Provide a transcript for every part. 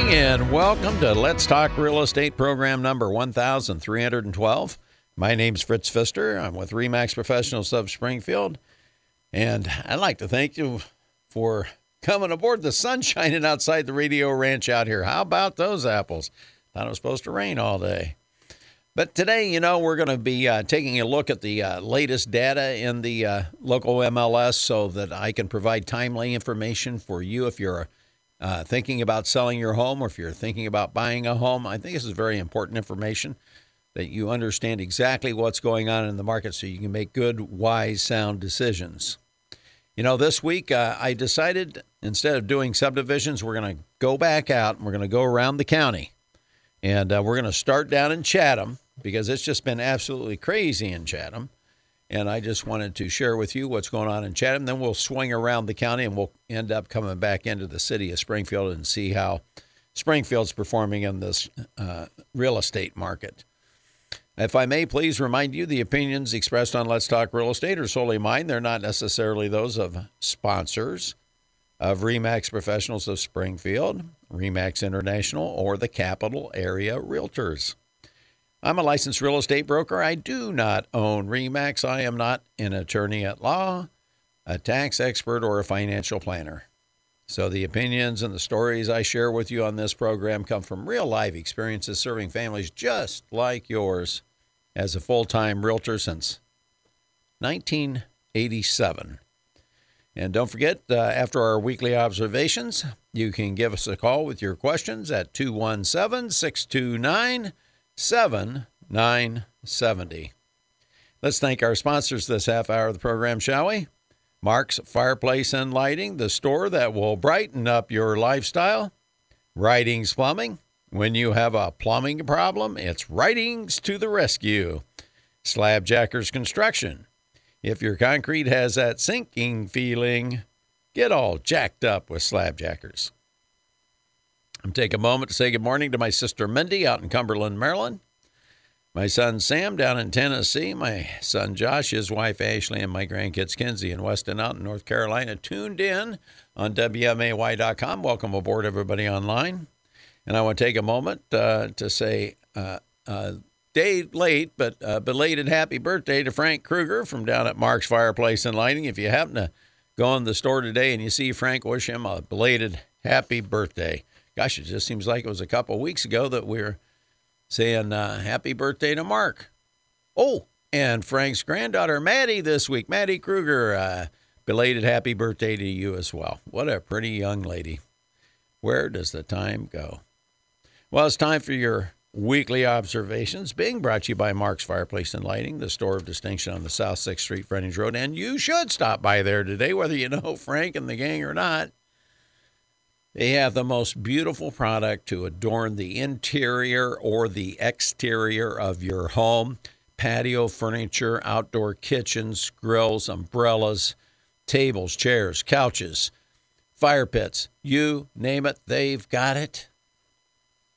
morning and welcome to Let's Talk Real Estate program number 1312. My name's Fritz Pfister. I'm with Remax Professionals of Springfield. And I'd like to thank you for coming aboard. The sun shining outside the radio ranch out here. How about those apples? Thought it was supposed to rain all day. But today, you know, we're going to be uh, taking a look at the uh, latest data in the uh, local MLS so that I can provide timely information for you if you're uh, thinking about selling your home or if you're thinking about buying a home. I think this is very important information that you understand exactly what's going on in the market so you can make good, wise, sound decisions. You know, this week uh, I decided instead of doing subdivisions, we're going to go back out and we're going to go around the county. And uh, we're going to start down in Chatham because it's just been absolutely crazy in Chatham. And I just wanted to share with you what's going on in Chatham. Then we'll swing around the county and we'll end up coming back into the city of Springfield and see how Springfield's performing in this uh, real estate market. If I may, please remind you the opinions expressed on Let's Talk Real Estate are solely mine. They're not necessarily those of sponsors of REMAX Professionals of Springfield, REMAX International, or the Capital Area Realtors. I'm a licensed real estate broker. I do not own REMAX. I am not an attorney at law, a tax expert, or a financial planner. So the opinions and the stories I share with you on this program come from real life experiences serving families just like yours as a full time realtor since 1987. And don't forget, uh, after our weekly observations, you can give us a call with your questions at 217 629 7970. Let's thank our sponsors this half hour of the program, shall we? Mark's Fireplace and Lighting, the store that will brighten up your lifestyle. Writings Plumbing. When you have a plumbing problem, it's Writings to the rescue. Slabjackers Construction. If your concrete has that sinking feeling, get all jacked up with Slabjackers. I'm take a moment to say good morning to my sister Mindy out in Cumberland, Maryland. My son Sam down in Tennessee, my son Josh, his wife Ashley, and my grandkids Kinsey and Weston out in North Carolina tuned in on WMAY.com. Welcome aboard, everybody online. And I want to take a moment uh, to say, uh, uh, day late, but uh, belated happy birthday to Frank Kruger from down at Mark's Fireplace and Lighting. If you happen to go in the store today and you see Frank, wish him a belated happy birthday gosh, it just seems like it was a couple weeks ago that we were saying uh, happy birthday to Mark. Oh, and Frank's granddaughter, Maddie, this week. Maddie Kruger, uh, belated happy birthday to you as well. What a pretty young lady. Where does the time go? Well, it's time for your weekly observations, being brought to you by Mark's Fireplace and Lighting, the store of distinction on the South 6th Street frontage road. And you should stop by there today, whether you know Frank and the gang or not. They have the most beautiful product to adorn the interior or the exterior of your home patio furniture, outdoor kitchens, grills, umbrellas, tables, chairs, couches, fire pits you name it, they've got it.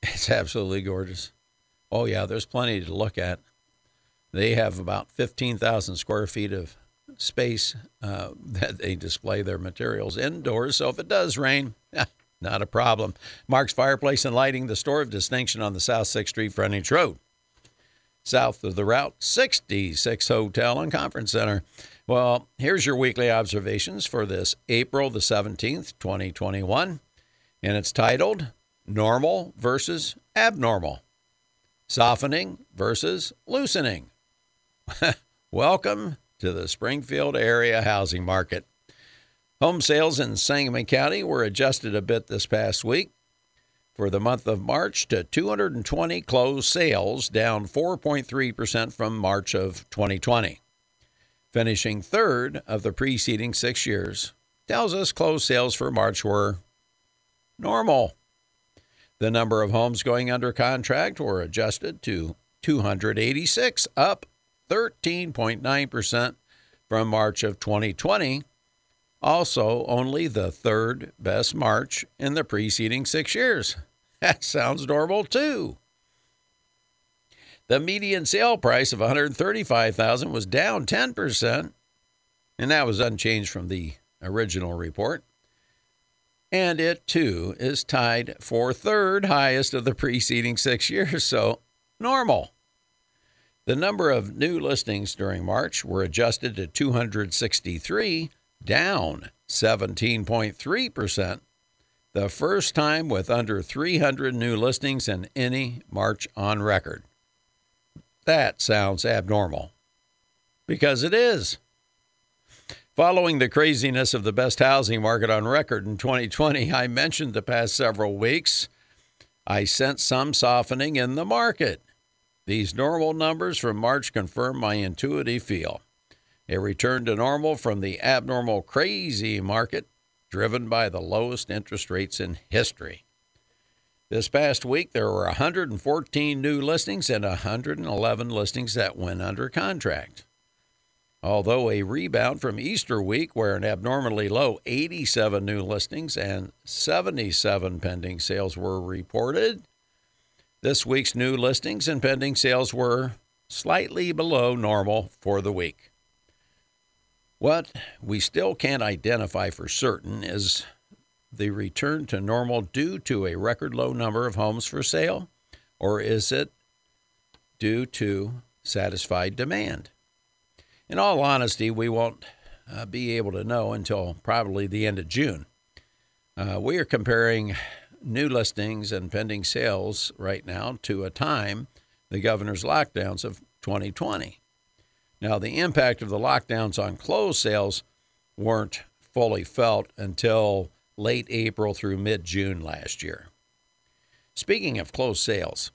It's absolutely gorgeous. Oh, yeah, there's plenty to look at. They have about 15,000 square feet of space uh, that they display their materials indoors. So if it does rain, not a problem. Mark's Fireplace and Lighting, the store of distinction on the South 6th Street frontage road. South of the Route 66 Hotel and Conference Center. Well, here's your weekly observations for this April the 17th, 2021. And it's titled Normal versus Abnormal Softening versus Loosening. Welcome to the Springfield area housing market. Home sales in Sangamon County were adjusted a bit this past week for the month of March to 220 closed sales, down 4.3% from March of 2020. Finishing third of the preceding six years tells us closed sales for March were normal. The number of homes going under contract were adjusted to 286, up 13.9% from March of 2020 also, only the third best March in the preceding six years. That sounds normal too. The median sale price of 135,000 was down 10%, and that was unchanged from the original report. and it too is tied for third highest of the preceding six years, so normal. The number of new listings during March were adjusted to 263, down 17.3%, the first time with under 300 new listings in any March on record. That sounds abnormal. Because it is. Following the craziness of the best housing market on record in 2020, I mentioned the past several weeks, I sensed some softening in the market. These normal numbers from March confirm my intuitive feel. A return to normal from the abnormal crazy market driven by the lowest interest rates in history. This past week, there were 114 new listings and 111 listings that went under contract. Although a rebound from Easter week, where an abnormally low 87 new listings and 77 pending sales were reported, this week's new listings and pending sales were slightly below normal for the week. What we still can't identify for certain is the return to normal due to a record low number of homes for sale, or is it due to satisfied demand? In all honesty, we won't uh, be able to know until probably the end of June. Uh, we are comparing new listings and pending sales right now to a time, the governor's lockdowns of 2020. Now, the impact of the lockdowns on closed sales weren't fully felt until late April through mid June last year. Speaking of closed sales,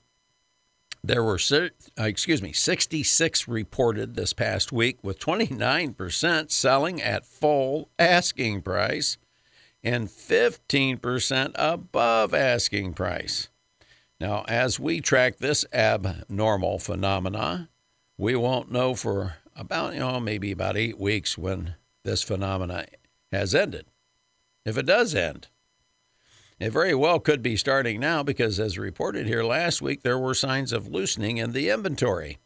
there were, uh, excuse me, 66 reported this past week, with 29% selling at full asking price and 15% above asking price. Now, as we track this abnormal phenomena, we won't know for about, you know, maybe about eight weeks when this phenomena has ended. If it does end, it very well could be starting now because, as reported here last week, there were signs of loosening in the inventory.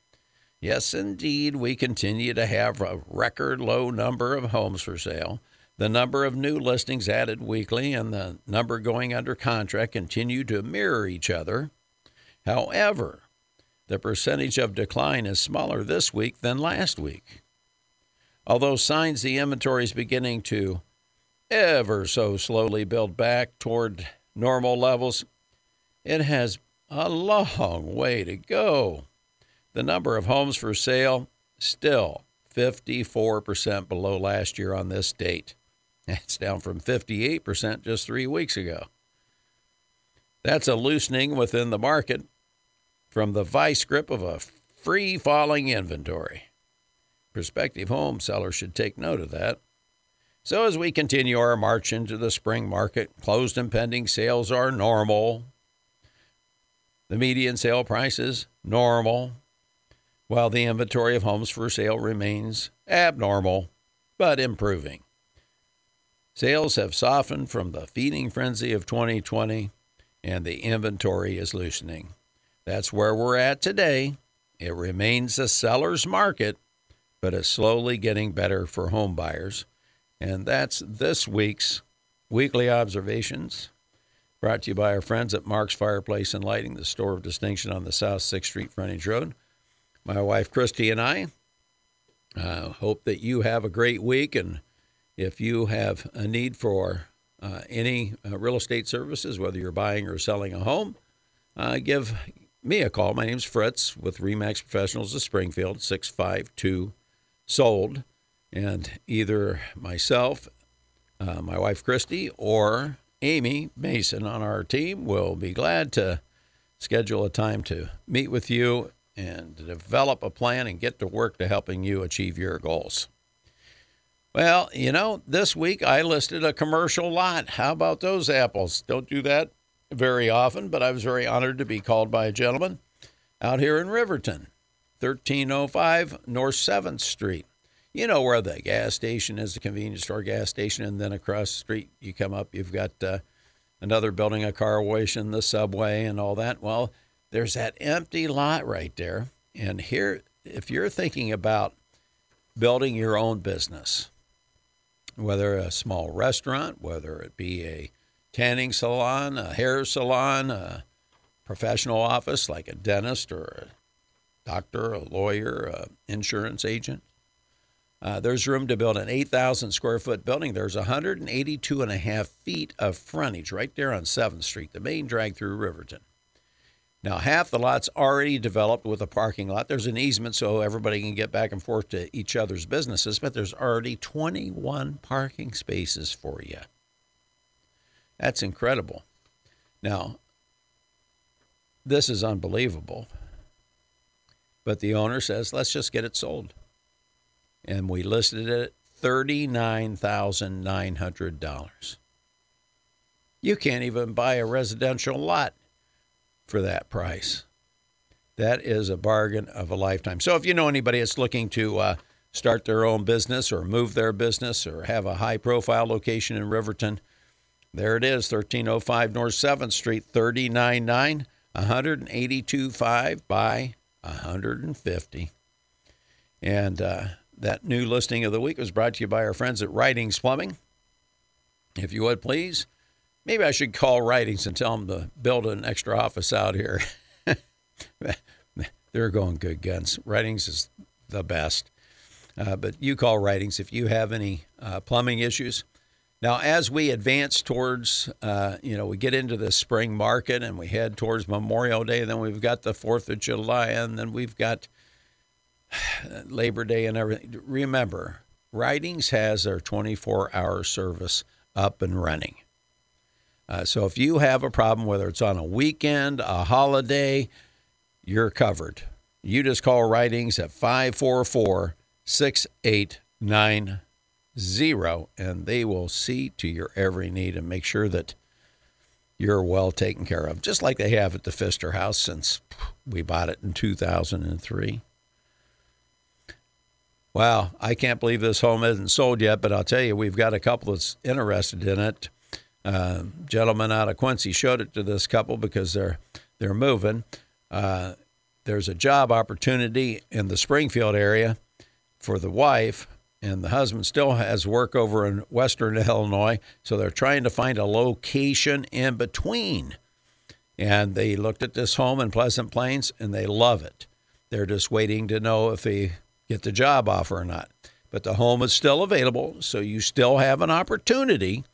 Yes, indeed, we continue to have a record low number of homes for sale. The number of new listings added weekly and the number going under contract continue to mirror each other. However, the percentage of decline is smaller this week than last week. Although signs the inventory is beginning to ever so slowly build back toward normal levels, it has a long way to go. The number of homes for sale still 54% below last year on this date. That's down from 58% just three weeks ago. That's a loosening within the market from the vice grip of a free falling inventory. Prospective home sellers should take note of that. So, as we continue our march into the spring market, closed and pending sales are normal. The median sale price is normal, while the inventory of homes for sale remains abnormal but improving. Sales have softened from the feeding frenzy of 2020, and the inventory is loosening. That's where we're at today. It remains a seller's market, but it's slowly getting better for home buyers. And that's this week's weekly observations brought to you by our friends at Mark's Fireplace and Lighting, the store of distinction on the South 6th Street frontage road. My wife Christy and I uh, hope that you have a great week. And if you have a need for uh, any uh, real estate services, whether you're buying or selling a home, uh, give me a call. My name's Fritz with Remax Professionals of Springfield, 652 Sold. And either myself, uh, my wife Christy, or Amy Mason on our team will be glad to schedule a time to meet with you and develop a plan and get to work to helping you achieve your goals. Well, you know, this week I listed a commercial lot. How about those apples? Don't do that very often, but I was very honored to be called by a gentleman out here in Riverton, 1305 North 7th Street you know where the gas station is, the convenience store gas station, and then across the street you come up, you've got uh, another building, a car wash, and the subway, and all that. Well, there's that empty lot right there. And here, if you're thinking about building your own business, whether a small restaurant, whether it be a tanning salon, a hair salon, a professional office like a dentist or a doctor, a lawyer, an insurance agent. Uh, there's room to build an 8,000 square foot building. There's 182 and a half feet of frontage right there on 7th Street, the main drag through Riverton. Now, half the lot's already developed with a parking lot. There's an easement so everybody can get back and forth to each other's businesses, but there's already 21 parking spaces for you. That's incredible. Now, this is unbelievable. But the owner says, let's just get it sold. And we listed it at $39,900. You can't even buy a residential lot for that price. That is a bargain of a lifetime. So if you know anybody that's looking to uh, start their own business or move their business or have a high profile location in Riverton, there it is 1305 North 7th Street, 399, 182.5 by 150. And uh, that new listing of the week was brought to you by our friends at Writings Plumbing. If you would please, maybe I should call Writings and tell them to build an extra office out here. They're going good guns. Writings is the best. Uh, but you call Writings if you have any uh, plumbing issues. Now, as we advance towards, uh, you know, we get into the spring market and we head towards Memorial Day, then we've got the 4th of July, and then we've got Labor Day and everything. Remember, Writings has their 24 hour service up and running. Uh, so if you have a problem, whether it's on a weekend, a holiday, you're covered. You just call Writings at 544 6890 and they will see to your every need and make sure that you're well taken care of, just like they have at the Pfister House since we bought it in 2003. Wow, I can't believe this home isn't sold yet, but I'll tell you, we've got a couple that's interested in it. Uh, gentleman out of Quincy showed it to this couple because they're they're moving. Uh, there's a job opportunity in the Springfield area for the wife, and the husband still has work over in Western Illinois, so they're trying to find a location in between. And they looked at this home in Pleasant Plains, and they love it. They're just waiting to know if they get the job offer or not. But the home is still available, so you still have an opportunity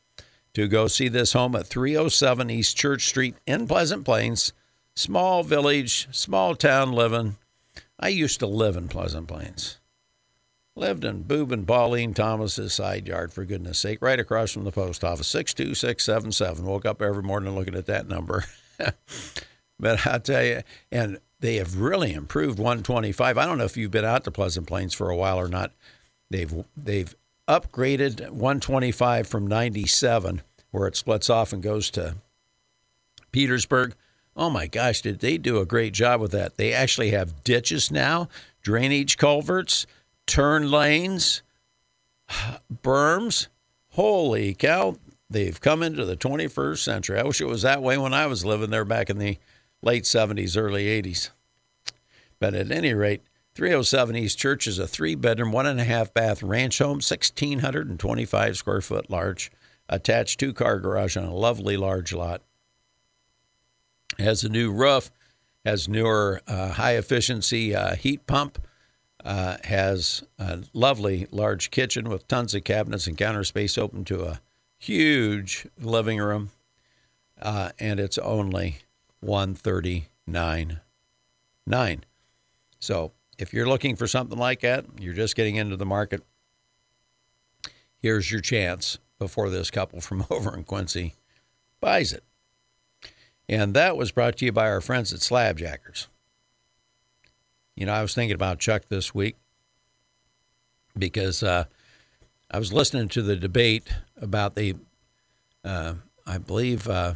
to go see this home at 307 East Church Street in Pleasant Plains. Small village, small town living. I used to live in Pleasant Plains. Lived in Boob and Pauline Thomas's side yard, for goodness sake, right across from the post office, 62677. Woke up every morning looking at that number. but I tell you, and they have really improved 125. I don't know if you've been out to Pleasant Plains for a while or not. They've they've upgraded 125 from 97, where it splits off and goes to Petersburg. Oh my gosh, did they do a great job with that? They actually have ditches now, drainage culverts, turn lanes, berms. Holy cow, they've come into the 21st century. I wish it was that way when I was living there back in the late 70s, early 80s. But at any rate, 307 East Church is a three bedroom, one and a half bath ranch home, 1,625 square foot large, attached two car garage on a lovely large lot. Has a new roof, has newer uh, high efficiency uh, heat pump, uh, has a lovely large kitchen with tons of cabinets and counter space open to a huge living room. Uh, and it's only 139.9. So, if you're looking for something like that, you're just getting into the market. Here's your chance before this couple from over in Quincy buys it. And that was brought to you by our friends at Slabjackers. You know, I was thinking about Chuck this week because uh, I was listening to the debate about the, uh, I believe, uh,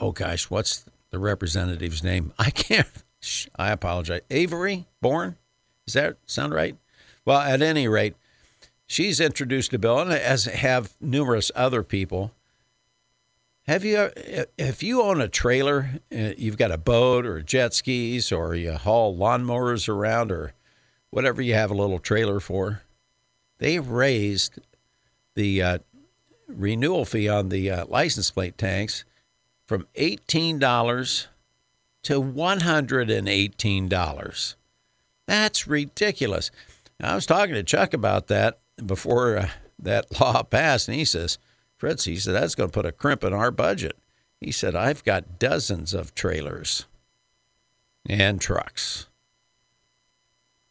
oh gosh, what's the representative's name. I can't. I apologize. Avery Bourne. Does that sound right? Well, at any rate, she's introduced a bill, and as have numerous other people. Have you, if you own a trailer, uh, you've got a boat or jet skis, or you haul lawnmowers around, or whatever you have a little trailer for, they've raised the uh, renewal fee on the uh, license plate tanks from $18 to $118. That's ridiculous. I was talking to Chuck about that before uh, that law passed, and he says, Fritz, he said, that's going to put a crimp in our budget. He said, I've got dozens of trailers and trucks.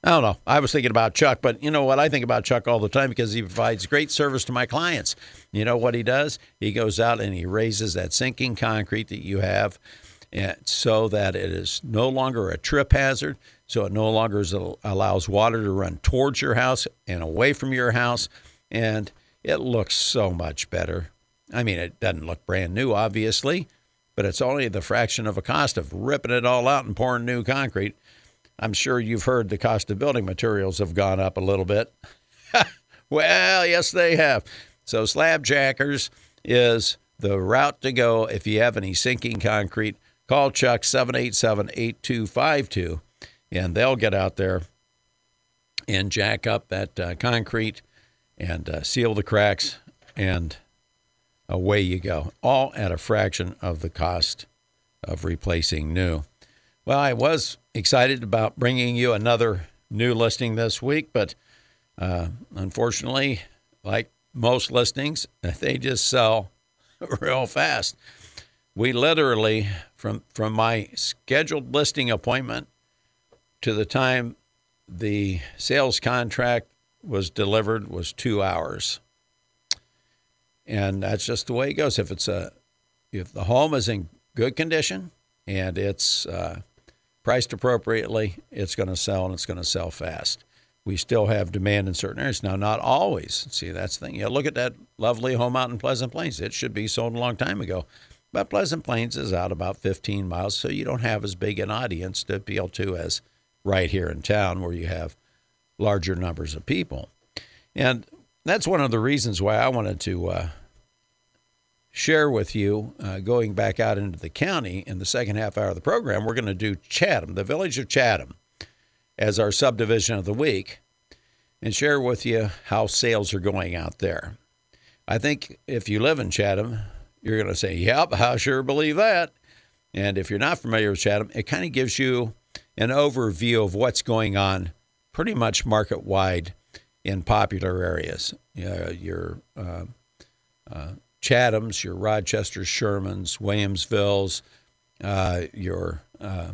I don't know. I was thinking about Chuck, but you know what? I think about Chuck all the time because he provides great service to my clients. You know what he does? He goes out and he raises that sinking concrete that you have eh, so that it is no longer a trip hazard, so it no longer allows water to run towards your house and away from your house. And it looks so much better. I mean, it doesn't look brand new, obviously, but it's only the fraction of a cost of ripping it all out and pouring new concrete. I'm sure you've heard the cost of building materials have gone up a little bit. well, yes, they have. So, slab jackers is the route to go if you have any sinking concrete. Call Chuck 787 8252 and they'll get out there and jack up that uh, concrete and uh, seal the cracks, and away you go. All at a fraction of the cost of replacing new. Well, I was excited about bringing you another new listing this week, but uh, unfortunately, like most listings, they just sell real fast. We literally, from from my scheduled listing appointment to the time the sales contract was delivered was two hours. And that's just the way it goes. If it's a if the home is in good condition and it's uh, priced appropriately, it's going to sell and it's going to sell fast. We still have demand in certain areas now, not always. See, that's the thing. You look at that lovely home out in Pleasant Plains. It should be sold a long time ago, but Pleasant Plains is out about 15 miles, so you don't have as big an audience to appeal to as right here in town, where you have larger numbers of people. And that's one of the reasons why I wanted to uh, share with you, uh, going back out into the county in the second half hour of the program, we're going to do Chatham, the village of Chatham, as our subdivision of the week, and share with you how sales are going out there. I think if you live in Chatham, you're going to say, Yep, I sure believe that. And if you're not familiar with Chatham, it kind of gives you an overview of what's going on pretty much market wide in popular areas. Your uh, uh, Chathams, your Rochester Shermans, Williamsvilles, uh, your uh,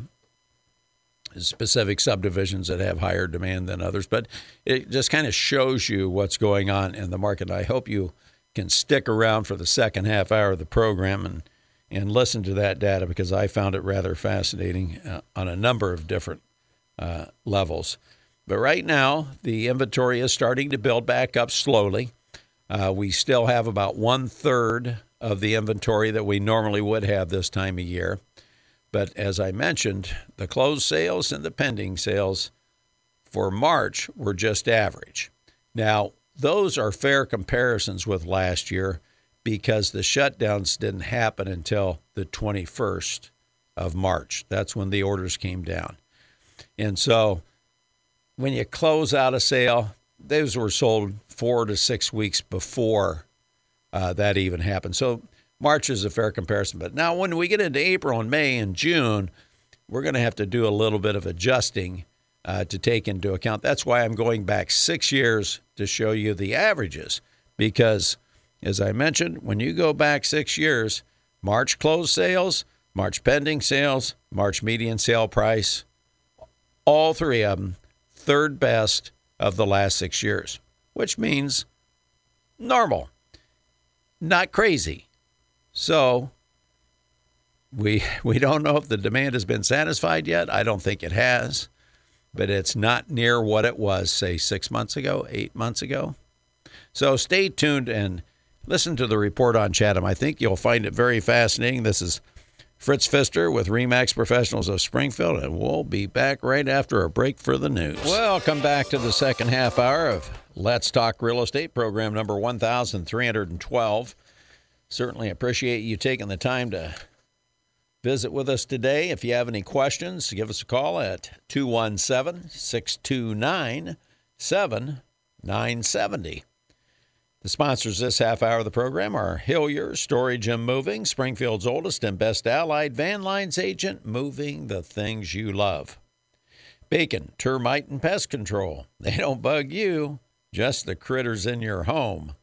specific subdivisions that have higher demand than others. But it just kind of shows you what's going on in the market. I hope you can stick around for the second half hour of the program and and listen to that data because I found it rather fascinating uh, on a number of different levels. But right now, the inventory is starting to build back up slowly. Uh, we still have about one third of the inventory that we normally would have this time of year. But as I mentioned, the closed sales and the pending sales for March were just average. Now, those are fair comparisons with last year because the shutdowns didn't happen until the 21st of March. That's when the orders came down. And so when you close out a sale, those were sold four to six weeks before uh, that even happened. So March is a fair comparison. But now, when we get into April and May and June, we're going to have to do a little bit of adjusting uh, to take into account. That's why I'm going back six years to show you the averages. Because, as I mentioned, when you go back six years, March closed sales, March pending sales, March median sale price, all three of them third best of the last six years, which means normal, not crazy. So we we don't know if the demand has been satisfied yet. I don't think it has, but it's not near what it was, say, six months ago, eight months ago. So stay tuned and listen to the report on Chatham. I think you'll find it very fascinating. This is Fritz Pfister with Remax Professionals of Springfield, and we'll be back right after a break for the news. Welcome back to the second half hour of Let's Talk Real Estate, program number 1312. Certainly appreciate you taking the time to visit with us today. If you have any questions, give us a call at 217 629 7970. The sponsors this half hour of the program are Hillier Storage and Moving, Springfield's oldest and best allied van lines agent, moving the things you love. Bacon, termite and pest control. They don't bug you, just the critters in your home.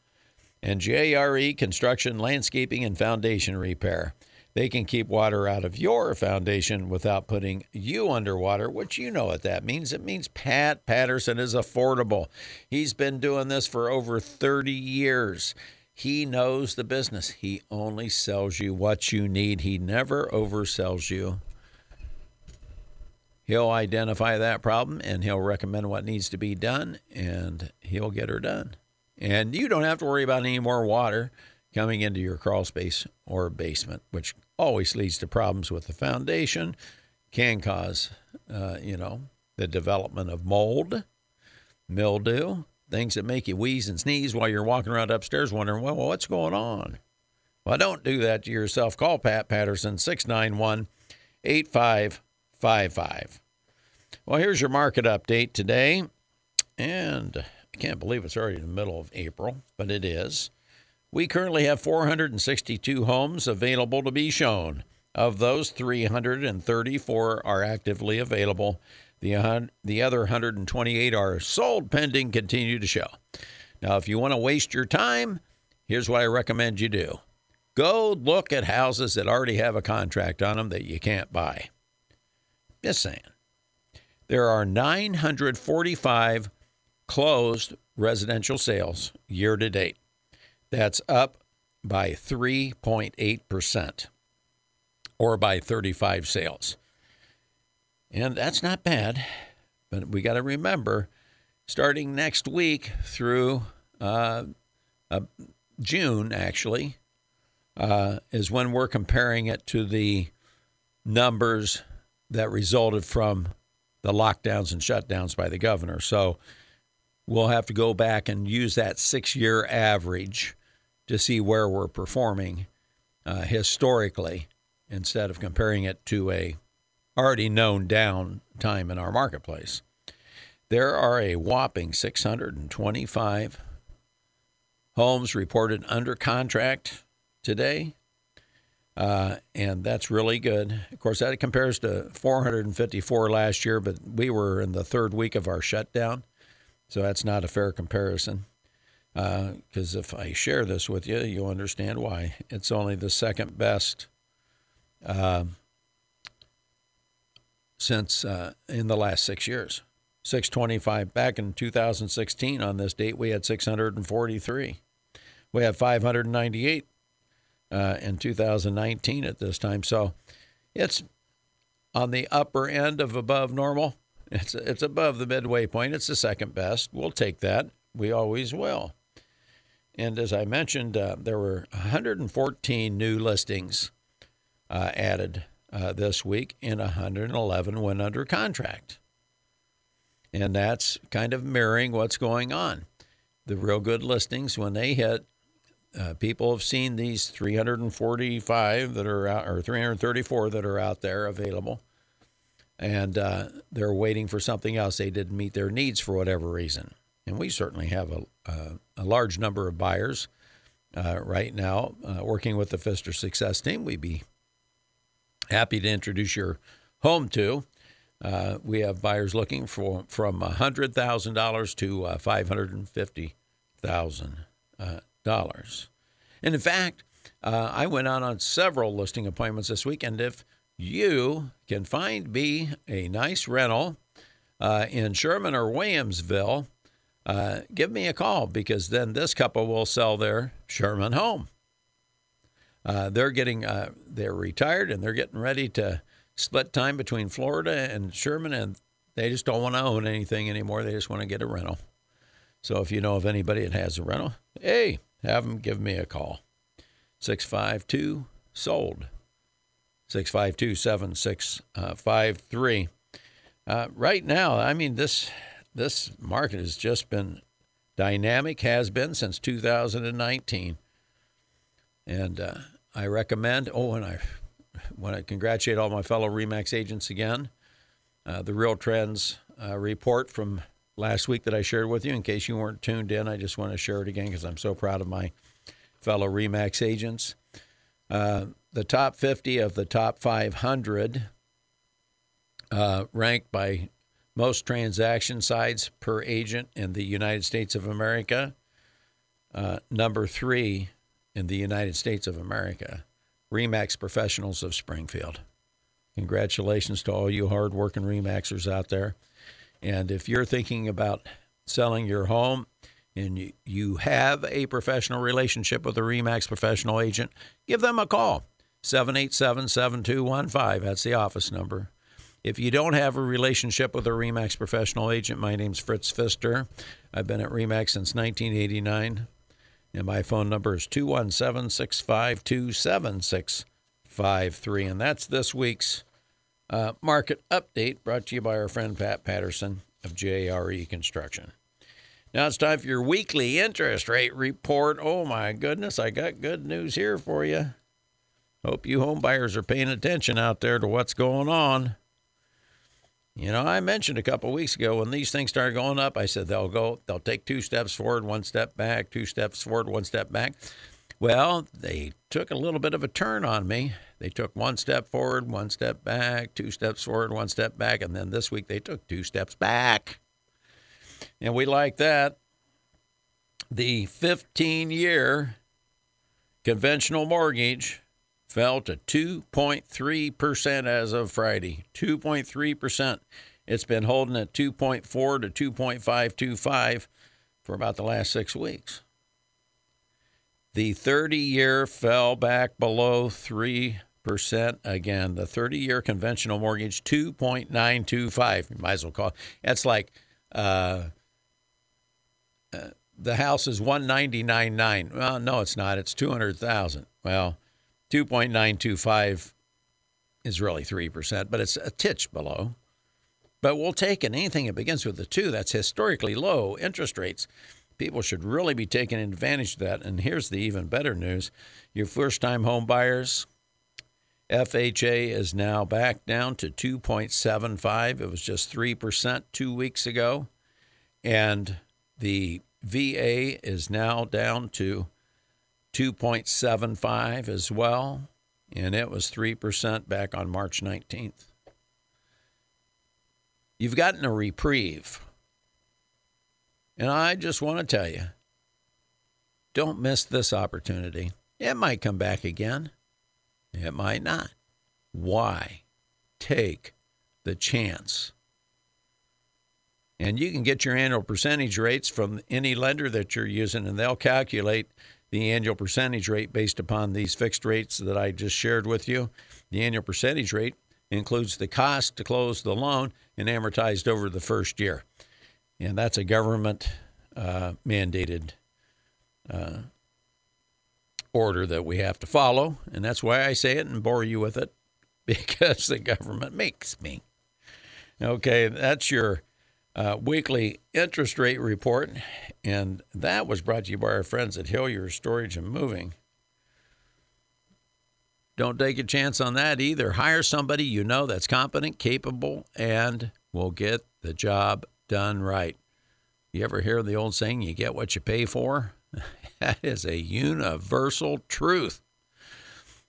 And JRE Construction, Landscaping, and Foundation Repair. They can keep water out of your foundation without putting you underwater, which you know what that means. It means Pat Patterson is affordable. He's been doing this for over 30 years. He knows the business. He only sells you what you need, he never oversells you. He'll identify that problem and he'll recommend what needs to be done, and he'll get her done. And you don't have to worry about any more water coming into your crawl space or basement, which always leads to problems with the foundation, can cause, uh, you know, the development of mold, mildew, things that make you wheeze and sneeze while you're walking around upstairs wondering, well, what's going on? Well, don't do that to yourself. Call Pat Patterson, 691 8555. Well, here's your market update today. And I can't believe it's already in the middle of April, but it is. We currently have 462 homes available to be shown. Of those, 334 are actively available. The, the other 128 are sold pending, continue to show. Now, if you want to waste your time, here's what I recommend you do go look at houses that already have a contract on them that you can't buy. Just saying. There are 945 closed residential sales year to date. That's up by 3.8% or by 35 sales. And that's not bad, but we got to remember starting next week through uh, uh, June, actually, uh, is when we're comparing it to the numbers that resulted from the lockdowns and shutdowns by the governor. So we'll have to go back and use that six year average to see where we're performing uh, historically instead of comparing it to a already known down time in our marketplace. There are a whopping 625 homes reported under contract today, uh, and that's really good. Of course, that compares to 454 last year, but we were in the third week of our shutdown, so that's not a fair comparison because uh, if I share this with you, you'll understand why. It's only the second best uh, since uh, in the last six years. 625 back in 2016 on this date we had 643 we had 598 uh, in 2019 at this time. So it's on the upper end of above normal. It's it's above the midway point. It's the second best. We'll take that. We always will and as I mentioned, uh, there were 114 new listings uh, added uh, this week, and 111 went under contract. And that's kind of mirroring what's going on. The real good listings, when they hit, uh, people have seen these 345 that are out, or 334 that are out there available, and uh, they're waiting for something else. They didn't meet their needs for whatever reason. And we certainly have a, a, large number of buyers uh, right now uh, working with the Pfister Success Team. We'd be happy to introduce your home to. Uh, we have buyers looking for from $100,000 to uh, $550,000. Uh, and in fact, uh, I went out on several listing appointments this week, and if you can find me a nice rental in Sherman or Williamsville, uh, give me a call because then this couple will sell their Sherman home. Uh, they're getting uh, they're retired and they're getting ready to split time between Florida and Sherman, and they just don't want to own anything anymore. They just want to get a rental. So if you know of anybody that has a rental, hey, have them give me a call. 652 sold. 652 7653. Uh, right now, I mean, this this market has just been dynamic, has been since 2019. And uh, I recommend, oh, and I want to congratulate all my fellow REMAX agents again. Uh, the Real Trends uh, report from last week that I shared with you. In case you weren't tuned in, I just want to share it again because I'm so proud of my fellow REMAX agents. Uh, the top 50 of the top 500 uh, ranked by most transaction sides per agent in the United States of America. Uh, number three in the United States of America, REMAX Professionals of Springfield. Congratulations to all you hardworking REMAXers out there. And if you're thinking about selling your home and you, you have a professional relationship with a REMAX professional agent, give them a call. 787 7215. That's the office number. If you don't have a relationship with a REMAX professional agent, my name's Fritz Pfister. I've been at REMAX since 1989, and my phone number is 217 652 7653. And that's this week's uh, market update brought to you by our friend Pat Patterson of JRE Construction. Now it's time for your weekly interest rate report. Oh my goodness, I got good news here for you. Hope you home buyers are paying attention out there to what's going on. You know, I mentioned a couple weeks ago when these things started going up, I said they'll go, they'll take two steps forward, one step back, two steps forward, one step back. Well, they took a little bit of a turn on me. They took one step forward, one step back, two steps forward, one step back, and then this week they took two steps back. And we like that. The 15 year conventional mortgage fell to 2.3% as of Friday. 2.3%. It's been holding at 2.4 to 2.525 for about the last six weeks. The 30 year fell back below 3% again. The 30 year conventional mortgage, 2.925. You might as well call it. That's like uh, uh, the house is 199.9. Well, no, it's not. It's 200,000. Well, 2.925 is really 3%, but it's a titch below. But we'll take it. Anything that begins with a 2, that's historically low interest rates. People should really be taking advantage of that. And here's the even better news your first time home buyers, FHA is now back down to 2.75. It was just 3% two weeks ago. And the VA is now down to 2.75 as well, and it was 3% back on March 19th. You've gotten a reprieve. And I just want to tell you don't miss this opportunity. It might come back again, it might not. Why? Take the chance. And you can get your annual percentage rates from any lender that you're using, and they'll calculate the annual percentage rate based upon these fixed rates that I just shared with you. The annual percentage rate includes the cost to close the loan and amortized over the first year. And that's a government uh, mandated uh, order that we have to follow. And that's why I say it and bore you with it because the government makes me. Okay, that's your uh, weekly interest rate report, and that was brought to you by our friends at Hillier Storage and Moving. Don't take a chance on that either. Hire somebody you know that's competent, capable, and will get the job done right. You ever hear the old saying, you get what you pay for? that is a universal truth.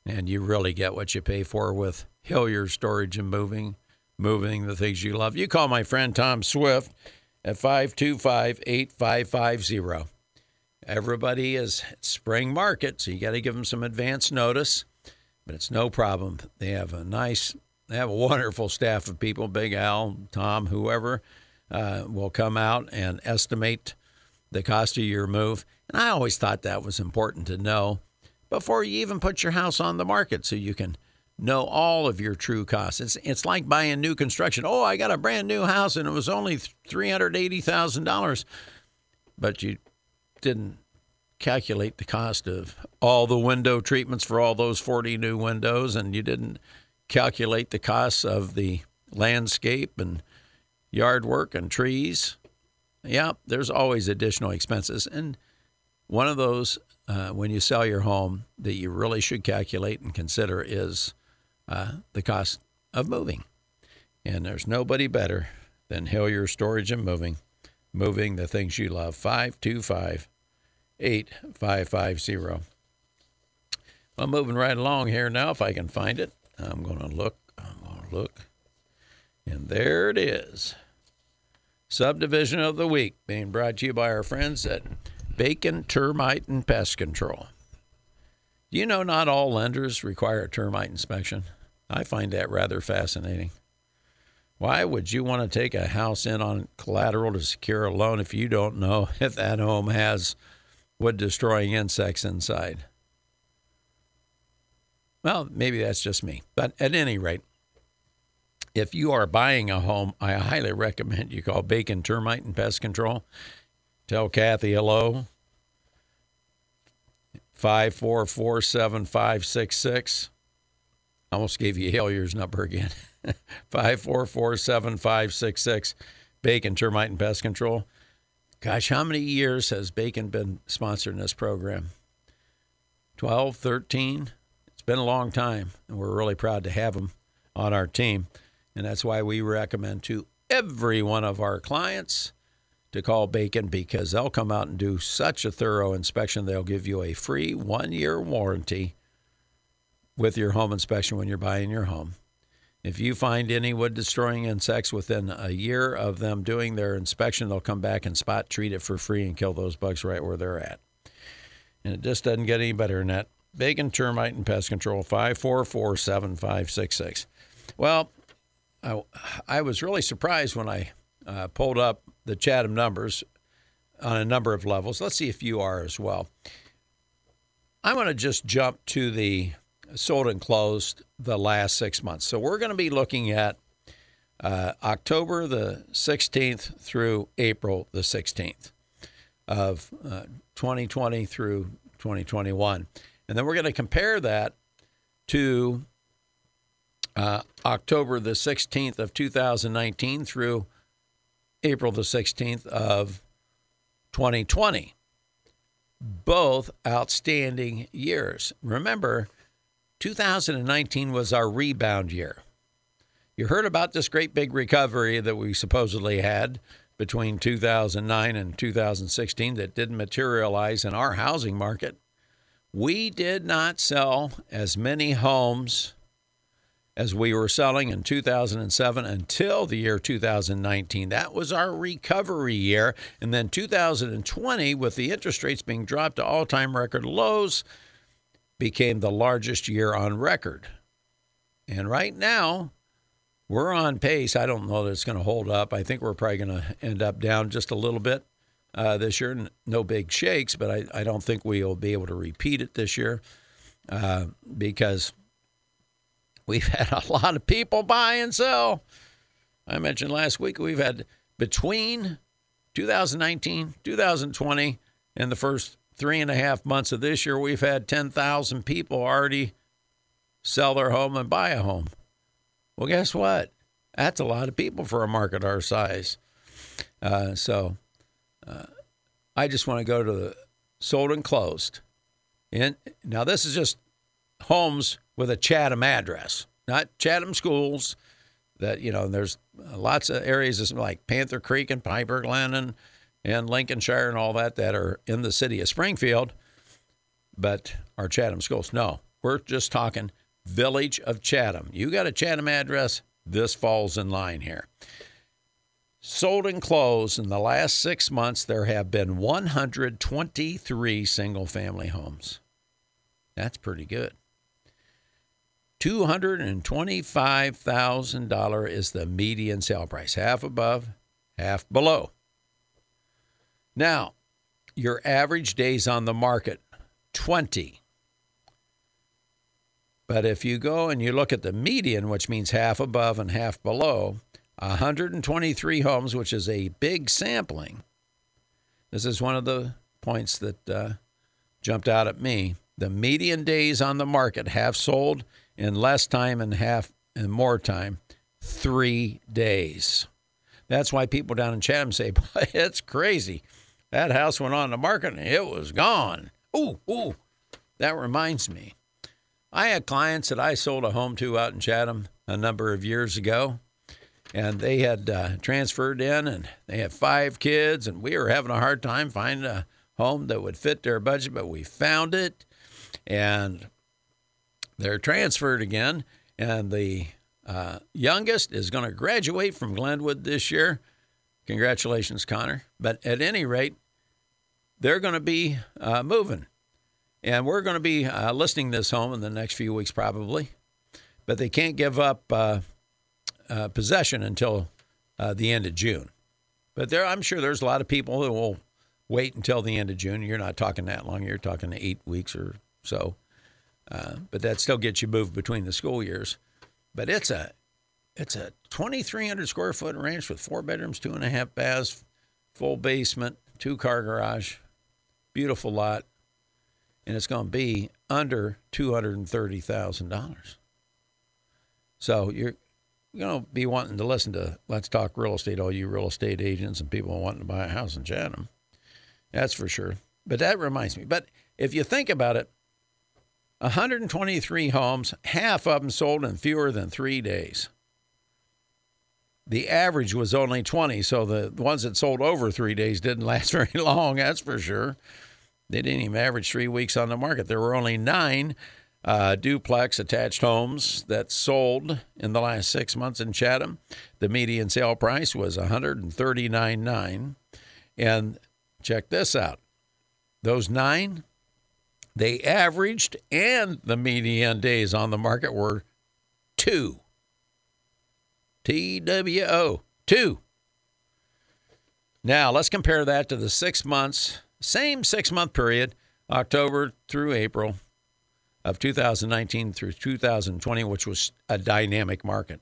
And you really get what you pay for with Hillier Storage and Moving moving the things you love. You call my friend Tom Swift at 525 8550. Everybody is spring market, so you got to give them some advance notice, but it's no problem. They have a nice, they have a wonderful staff of people. Big Al, Tom, whoever uh, will come out and estimate the cost of your move. And I always thought that was important to know before you even put your house on the market so you can know all of your true costs. It's it's like buying new construction. Oh, I got a brand new house and it was only three hundred eighty thousand dollars, but you didn't calculate the cost of all the window treatments for all those forty new windows, and you didn't calculate the costs of the landscape and yard work and trees. Yeah, there's always additional expenses, and one of those uh, when you sell your home that you really should calculate and consider is uh, the cost of moving. And there's nobody better than Hillier Storage and Moving. moving the things you love. 525 8550. Well, moving right along here now, if I can find it. I'm going to look. I'm going to look. And there it is. Subdivision of the Week being brought to you by our friends at Bacon Termite and Pest Control. Do you know not all lenders require a termite inspection? I find that rather fascinating. Why would you want to take a house in on collateral to secure a loan if you don't know if that home has wood destroying insects inside? Well, maybe that's just me. But at any rate, if you are buying a home, I highly recommend you call Bacon Termite and Pest Control. Tell Kathy hello. 5447566. I almost gave you Helier's number again. 5447566. Bacon Termite and Pest Control. Gosh, how many years has Bacon been sponsoring this program? 12, 13? It's been a long time, and we're really proud to have them on our team. And that's why we recommend to every one of our clients to call Bacon because they'll come out and do such a thorough inspection. They'll give you a free one year warranty with your home inspection when you're buying your home. If you find any wood destroying insects within a year of them doing their inspection, they'll come back and spot treat it for free and kill those bugs right where they're at. And it just doesn't get any better than that. Bacon Termite and Pest Control, 544 7566. Well, I, I, was really surprised when I uh, pulled up the Chatham numbers on a number of levels. Let's see if you are as well. I'm going to just jump to the sold and closed the last six months. So we're going to be looking at uh, October the 16th through April the 16th of uh, 2020 through 2021. And then we're going to compare that to uh, October the 16th of 2019 through April the 16th of 2020. Both outstanding years. Remember, 2019 was our rebound year. You heard about this great big recovery that we supposedly had between 2009 and 2016 that didn't materialize in our housing market. We did not sell as many homes as we were selling in 2007 until the year 2019. That was our recovery year. And then 2020, with the interest rates being dropped to all time record lows, became the largest year on record. And right now, we're on pace. I don't know that it's going to hold up. I think we're probably going to end up down just a little bit uh, this year. No big shakes, but I, I don't think we will be able to repeat it this year uh, because we've had a lot of people buy and sell. I mentioned last week we've had between 2019, 2020, and the first three and a half months of this year, we've had 10,000 people already sell their home and buy a home. Well, guess what? That's a lot of people for a market our size. Uh, so uh, I just want to go to the sold and closed. And now this is just homes with a Chatham address, not Chatham schools. That you know, there's lots of areas like Panther Creek and Piper Glen and, and Lincolnshire and all that that are in the city of Springfield, but are Chatham schools. No, we're just talking village of Chatham. You got a Chatham address, this falls in line here. Sold and closed in the last six months, there have been 123 single family homes. That's pretty good. $225,000 is the median sale price, half above, half below. Now, your average days on the market, 20. But if you go and you look at the median, which means half above and half below, 123 homes, which is a big sampling. This is one of the points that uh, jumped out at me. The median days on the market have sold in less time and half and more time, three days. That's why people down in Chatham say, it's crazy. That house went on the market and it was gone. Ooh, ooh. That reminds me. I had clients that I sold a home to out in Chatham a number of years ago and they had uh, transferred in, and they had five kids, and we were having a hard time finding a home that would fit their budget, but we found it, and they're transferred again, and the uh, youngest is going to graduate from Glenwood this year. Congratulations, Connor. But at any rate, they're going to be uh, moving. And we're going to be uh, listing this home in the next few weeks, probably. But they can't give up uh, uh possession until uh, the end of June. But there, I'm sure there's a lot of people who will wait until the end of June. You're not talking that long. You're talking eight weeks or so. Uh, but that still gets you moved between the school years. But it's a it's a 2,300 square foot ranch with four bedrooms, two and a half baths, full basement, two car garage, beautiful lot, and it's going to be under $230,000. So you're going to be wanting to listen to Let's Talk Real Estate, all you real estate agents and people wanting to buy a house in Chatham. That's for sure. But that reminds me. But if you think about it, 123 homes, half of them sold in fewer than three days. The average was only 20, so the ones that sold over three days didn't last very long, that's for sure. They didn't even average three weeks on the market. There were only nine uh, duplex attached homes that sold in the last six months in Chatham. The median sale price was 139.9, and check this out: those nine they averaged, and the median days on the market were two. T W O, two. Now, let's compare that to the six months, same six month period, October through April of 2019 through 2020, which was a dynamic market.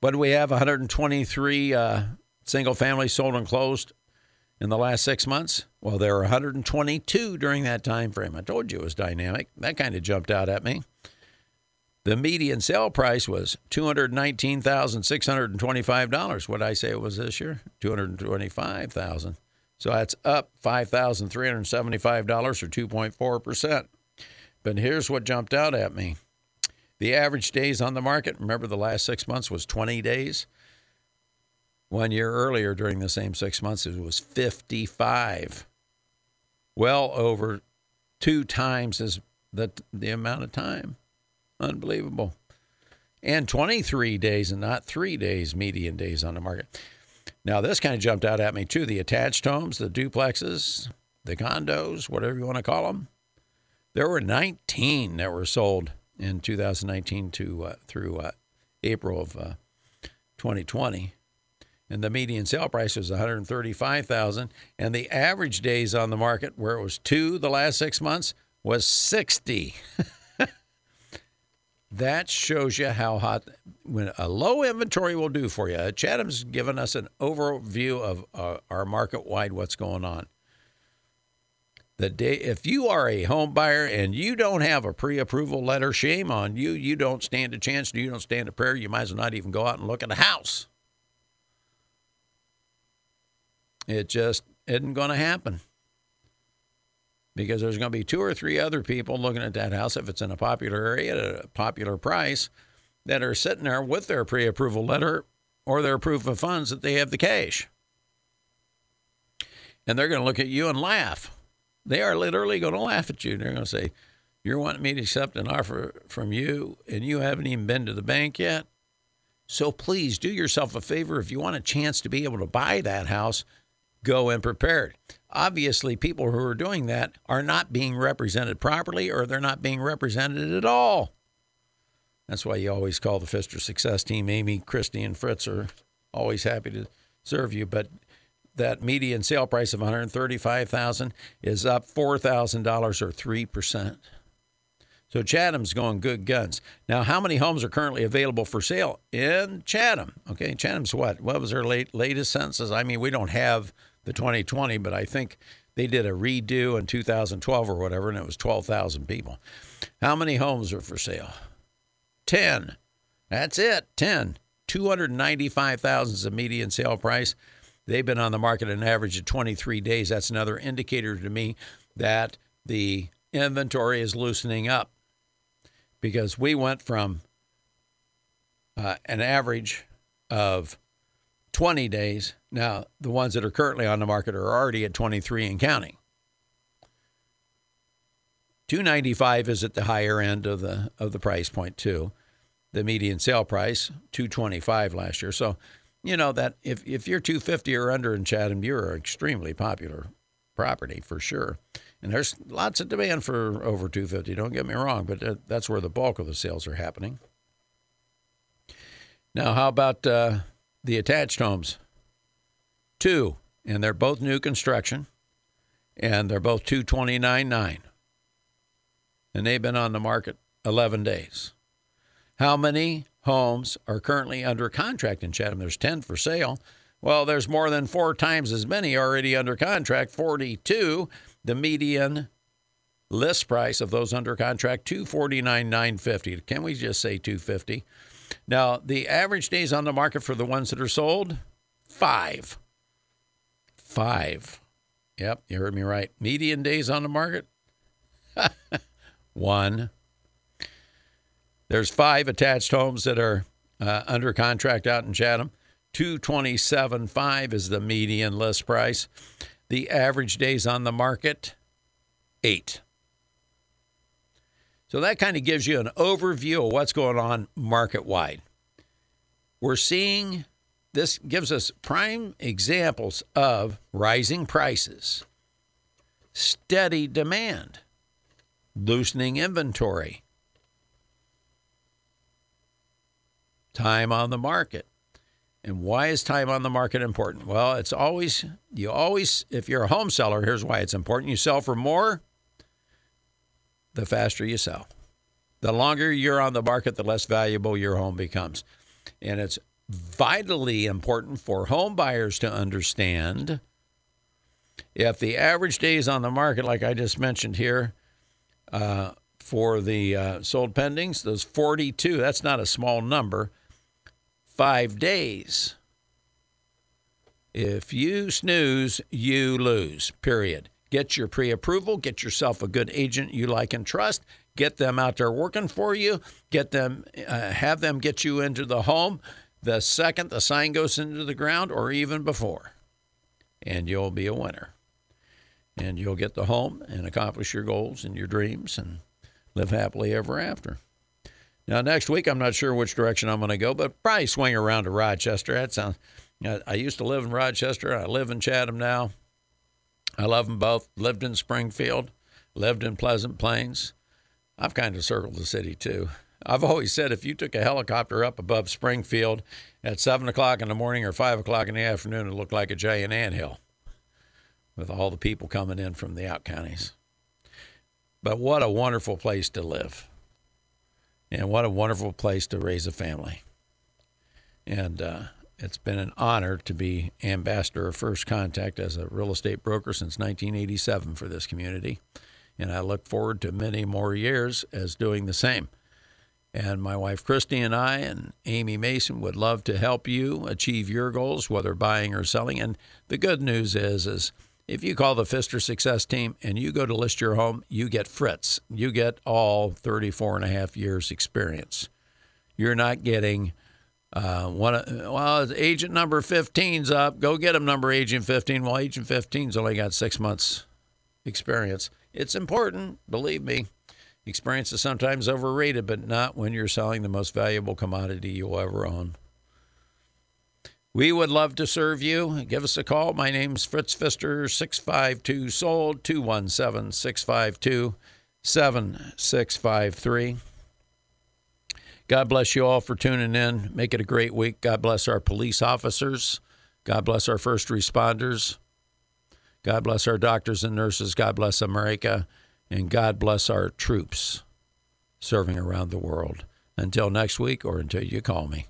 But we have? 123 uh, single families sold and closed in the last six months? Well, there were 122 during that time frame. I told you it was dynamic. That kind of jumped out at me. The median sale price was $219,625. What did I say it was this year? 225000 So that's up $5,375 or 2.4%. But here's what jumped out at me. The average days on the market, remember the last six months was 20 days? One year earlier, during the same six months, it was 55. Well over two times as the, the amount of time. Unbelievable. And 23 days and not three days median days on the market. Now, this kind of jumped out at me too. The attached homes, the duplexes, the condos, whatever you want to call them. There were 19 that were sold in 2019 to uh, through uh, April of uh, 2020 and the median sale price was 135,000 and the average days on the market where it was 2 the last 6 months was 60. that shows you how hot when a low inventory will do for you. Chatham's given us an overview of uh, our market wide what's going on. The day if you are a home buyer and you don't have a pre-approval letter, shame on you. You don't stand a chance. You don't stand a prayer. You might as well not even go out and look at a house. It just isn't going to happen because there's going to be two or three other people looking at that house if it's in a popular area at a popular price that are sitting there with their pre-approval letter or their proof of funds that they have the cash. And they're going to look at you and laugh. They are literally going to laugh at you. They're going to say, You're wanting me to accept an offer from you, and you haven't even been to the bank yet. So please do yourself a favor. If you want a chance to be able to buy that house, go and prepared. Obviously, people who are doing that are not being represented properly or they're not being represented at all. That's why you always call the Pfister Success Team. Amy, Christy, and Fritz are always happy to serve you. But that median sale price of 135000 is up $4,000 or 3%. So Chatham's going good guns. Now, how many homes are currently available for sale in Chatham? Okay, Chatham's what? What was their late, latest census? I mean, we don't have the 2020, but I think they did a redo in 2012 or whatever, and it was 12,000 people. How many homes are for sale? 10. That's it, 10. 295,000 is the median sale price. They've been on the market an average of 23 days. That's another indicator to me that the inventory is loosening up because we went from uh, an average of 20 days. Now, the ones that are currently on the market are already at 23 and counting. 295 is at the higher end of the of the price point too. The median sale price 225 last year. So, you know that if if you're 250 or under in Chatham, you're an extremely popular property for sure. And there's lots of demand for over 250. Don't get me wrong, but that's where the bulk of the sales are happening. Now, how about uh, the attached homes? Two, and they're both new construction, and they're both 229.9 and they've been on the market 11 days. How many homes are currently under contract in Chatham? There's 10 for sale. Well, there's more than four times as many already under contract, 42. The median list price of those under contract 249,950. Can we just say 250? Now, the average days on the market for the ones that are sold, 5. 5. Yep, you heard me right. Median days on the market one. There's five attached homes that are uh, under contract out in Chatham. 227.5 is the median list price. The average days on the market, eight. So that kind of gives you an overview of what's going on market wide. We're seeing this gives us prime examples of rising prices, steady demand loosening inventory, time on the market. And why is time on the market important? Well, it's always, you always, if you're a home seller, here's why it's important. You sell for more, the faster you sell. The longer you're on the market, the less valuable your home becomes. And it's vitally important for home buyers to understand if the average days on the market, like I just mentioned here, uh, for the uh, sold pendings. Those 42, that's not a small number. Five days. If you snooze, you lose, period. Get your pre approval, get yourself a good agent you like and trust, get them out there working for you, get them, uh, have them get you into the home the second the sign goes into the ground or even before, and you'll be a winner and you'll get the home and accomplish your goals and your dreams and live happily ever after. Now, next week, I'm not sure which direction I'm going to go, but probably swing around to Rochester. That sounds. I used to live in Rochester. I live in Chatham now. I love them both. Lived in Springfield, lived in Pleasant Plains. I've kind of circled the city too. I've always said if you took a helicopter up above Springfield at seven o'clock in the morning or five o'clock in the afternoon, it looked like a giant anthill with all the people coming in from the out counties. But what a wonderful place to live. And what a wonderful place to raise a family. And uh, it's been an honor to be ambassador of First Contact as a real estate broker since 1987 for this community. And I look forward to many more years as doing the same. And my wife Christy and I and Amy Mason would love to help you achieve your goals, whether buying or selling. And the good news is, is if you call the Pfister Success Team and you go to list your home, you get Fritz. You get all 34 and a half years experience. You're not getting uh, one. Well, agent number 15's up. Go get him, number agent 15. Well, agent 15's only got six months experience. It's important, believe me. Experience is sometimes overrated, but not when you're selling the most valuable commodity you'll ever own. We would love to serve you. Give us a call. My name's Fritz Pfister, 652 Sold, 217 652 7653. God bless you all for tuning in. Make it a great week. God bless our police officers. God bless our first responders. God bless our doctors and nurses. God bless America. And God bless our troops serving around the world. Until next week or until you call me.